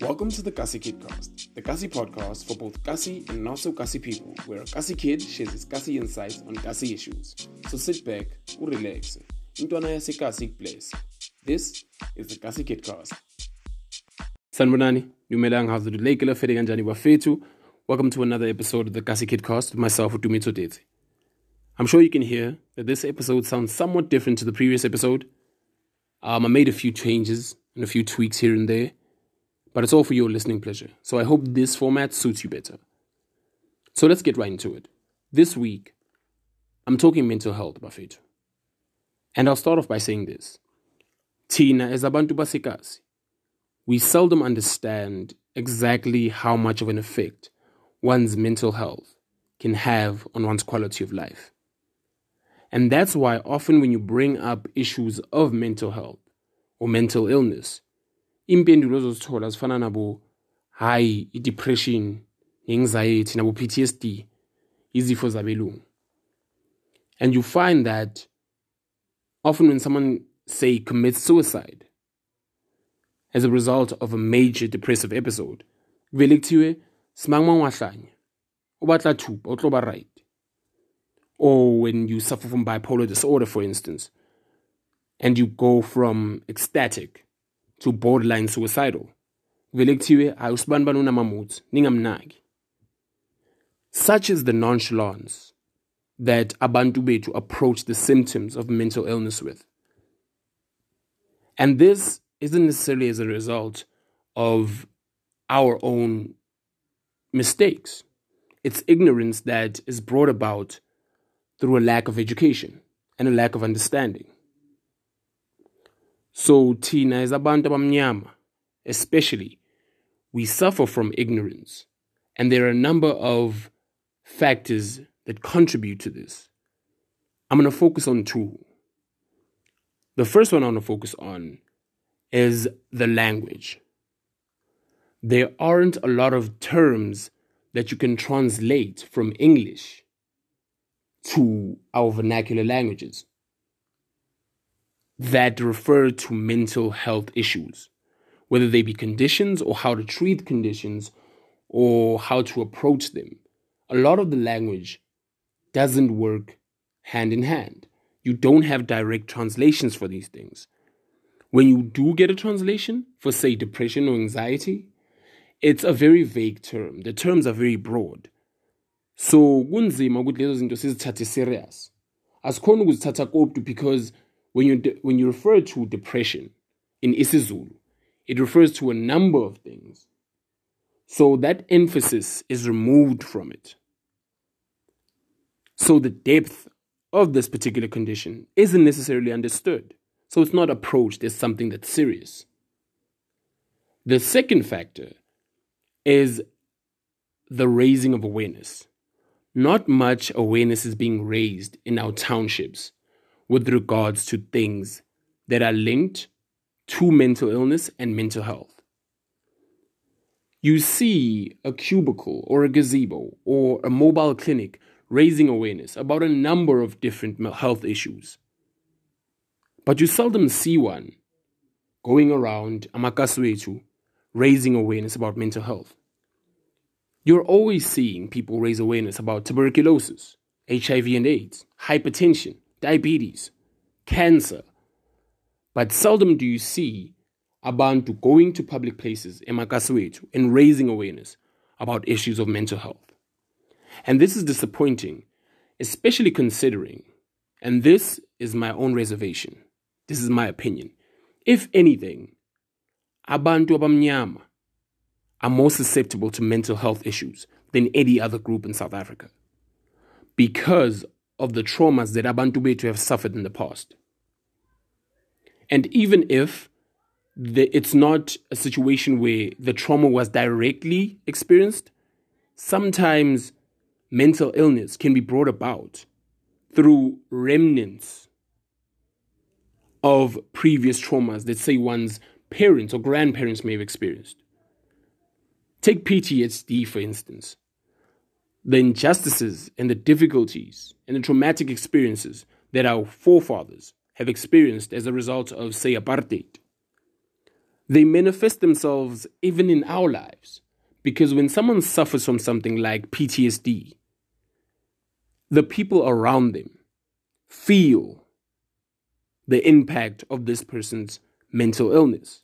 Welcome to the Kasi Kidcast, the Kasi podcast for both Kasi and not so Kasi people, where a Kasi kid shares his Kasi insights on Kasi issues. So sit back, relax, intwana yasekasi place. This is the Kasi Kidcast. Sanbonani, dumelang how's the lekela fete kanjani bafethu? Welcome to another episode of the Kasi Kidcast with myself uDumi Todete. I'm sure you can hear that this episode sounds somewhat different to the previous episode. Um, I made a few changes and a few tweaks here and there but it's all for your listening pleasure. So I hope this format suits you better. So let's get right into it. This week, I'm talking mental health, Bafethu. And I'll start off by saying this. Tina as abantu basikazi. We seldom understand exactly how much of an effect one's mental health can have on one's quality of life. And that's why often when you bring up issues of mental health or mental illness, impendulo ozozithola zifana nabo hayi i-depression anxiety nabo PTSD izifo zabelungu. And you find that often when someone say commits suicide as a result of a major depressive episode kuvele kuthiwe simanguma ungahlanya ubatla thuba utloba right. Or when you suffer from bipolar disorder for instance and you go from ecstatic to borderline suicidal. Vele kuthiwe hayi ningamnaki. Such is the nonchalance that abantu bethu approach the symptoms of mental illness with. And this isn't necessarily as a result of our own mistakes. It's ignorance that is brought about through a lack of education and a lack of understanding so thina as abantu abamnyama, especially, we suffer from ignorance. And there are a number of factors that contribute to this. I'm going to focus on two. The first one I want to focus on is the language. There aren't a lot of terms that you can translate from English to our vernacular languages that refer to mental health issues, whether they be conditions or how to treat conditions or how to approach them. A lot of the language doesn't work hand in hand. You don't have direct translations for these things. When you do get a translation for, say, depression or anxiety, it's a very vague term. The terms are very broad. So kunzima ukuthi lezo zinto sizithathe serious. Asikhona ukuzithatha koptu because when you, when you refer to depression in isiZulu, it refers to a number of things. So that emphasis is removed from it. So the depth of this particular condition isn't necessarily understood. So it's not approached as something that's serious. The second factor is the raising of awareness. Not much awareness is being raised in our townships with regards to things that are linked to mental illness and mental health. You see a cubicle or a gazebo or a mobile clinic raising awareness about a number of different health issues. But you seldom see one going around Amakaswetu raising awareness about mental health. You're always seeing people raise awareness about tuberculosis, HIV and AIDS, hypertension, diabetes, cancer. But seldom do you see abantu going to public places in emakaswetu and raising awareness about issues of mental health. And this is disappointing, especially considering, and this is my own reservation, this is my opinion. If anything, abantu abamnyama are more susceptible to mental health issues than any other group in South Africa because of the traumas that Abantu Betu have suffered in the past. And even if the, it's not a situation where the trauma was directly experienced, sometimes mental illness can be brought about through remnants of previous traumas that, say, one's parents or grandparents may have experienced. Take PTSD, for instance the injustices and the difficulties and the traumatic experiences that our forefathers have experienced as a result of, say, apartheid. they manifest themselves even in our lives. Because when someone suffers from something like PTSD, the people around them feel the impact of this person's mental illness.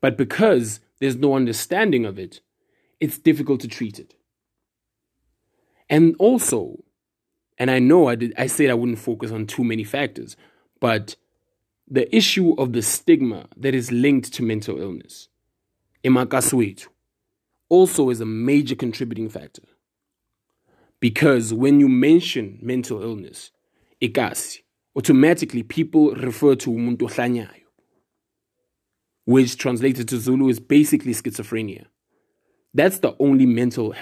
But because there's no understanding of it, it's difficult to treat it. And also, and I know I did I said I wouldn't focus on too many factors, but the issue of the stigma that is linked to mental illness, emakaswetu, also is a major contributing factor. Because when you mention mental illness, ikasi, automatically people refer to umuntu which translated to Zulu is basically schizophrenia. That's the only mental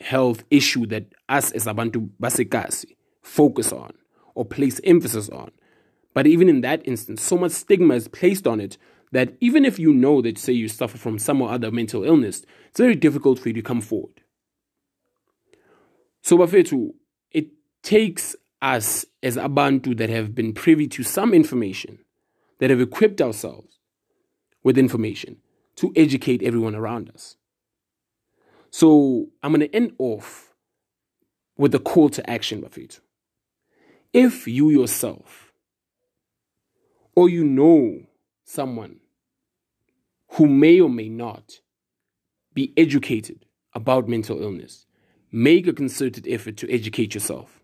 health issue that us as abantu basekasi focus on or place emphasis on. But even in that instance, so much stigma is placed on it that even if you know that, say, you suffer from some or other mental illness, it's very difficult for you to come forward. So, Bafetu, it takes us as Abantu that have been privy to some information, that have equipped ourselves with information to educate everyone around us. So, I'm going to end off with a call to action, Bafetu. If you yourself or you know someone who may or may not be educated about mental illness, make a concerted effort to educate yourself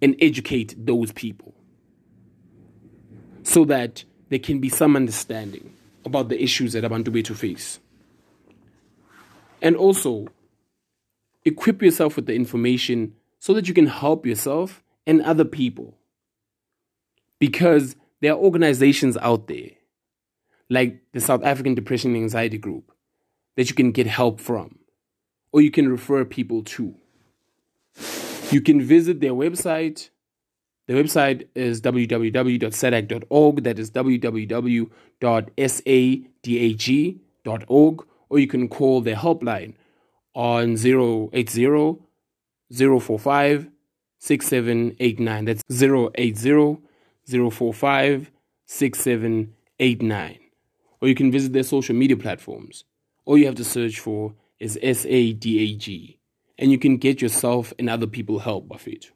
and educate those people so that there can be some understanding about the issues that Abantu to face. And also, equip yourself with the information so that you can help yourself and other people. Because there are organizations out there, like the South African Depression and Anxiety Group, that you can get help from or you can refer people to. You can visit their website. The website is www.sadag.org. That is www.sadag.org. Or you can call their helpline on 080 045 6789. That's 080 045 6789. Or you can visit their social media platforms. All you have to search for is SADAG. And you can get yourself and other people help bafethu.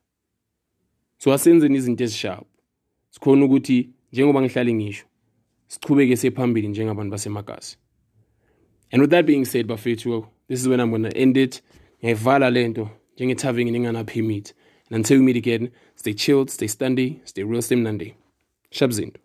So asenzeni izinto ezisharp. Sikhona ukuthi njengoba ngihlale ngisho siqhubeke sephambili njengabantu basemagasi. And with that being said bafethu, this is when I'm going to end it. Ngiyayivala lento njengethaving ningana permit. And until we meet again, stay chilled, stay standy, stay real, stay mnandi. Shabzindo.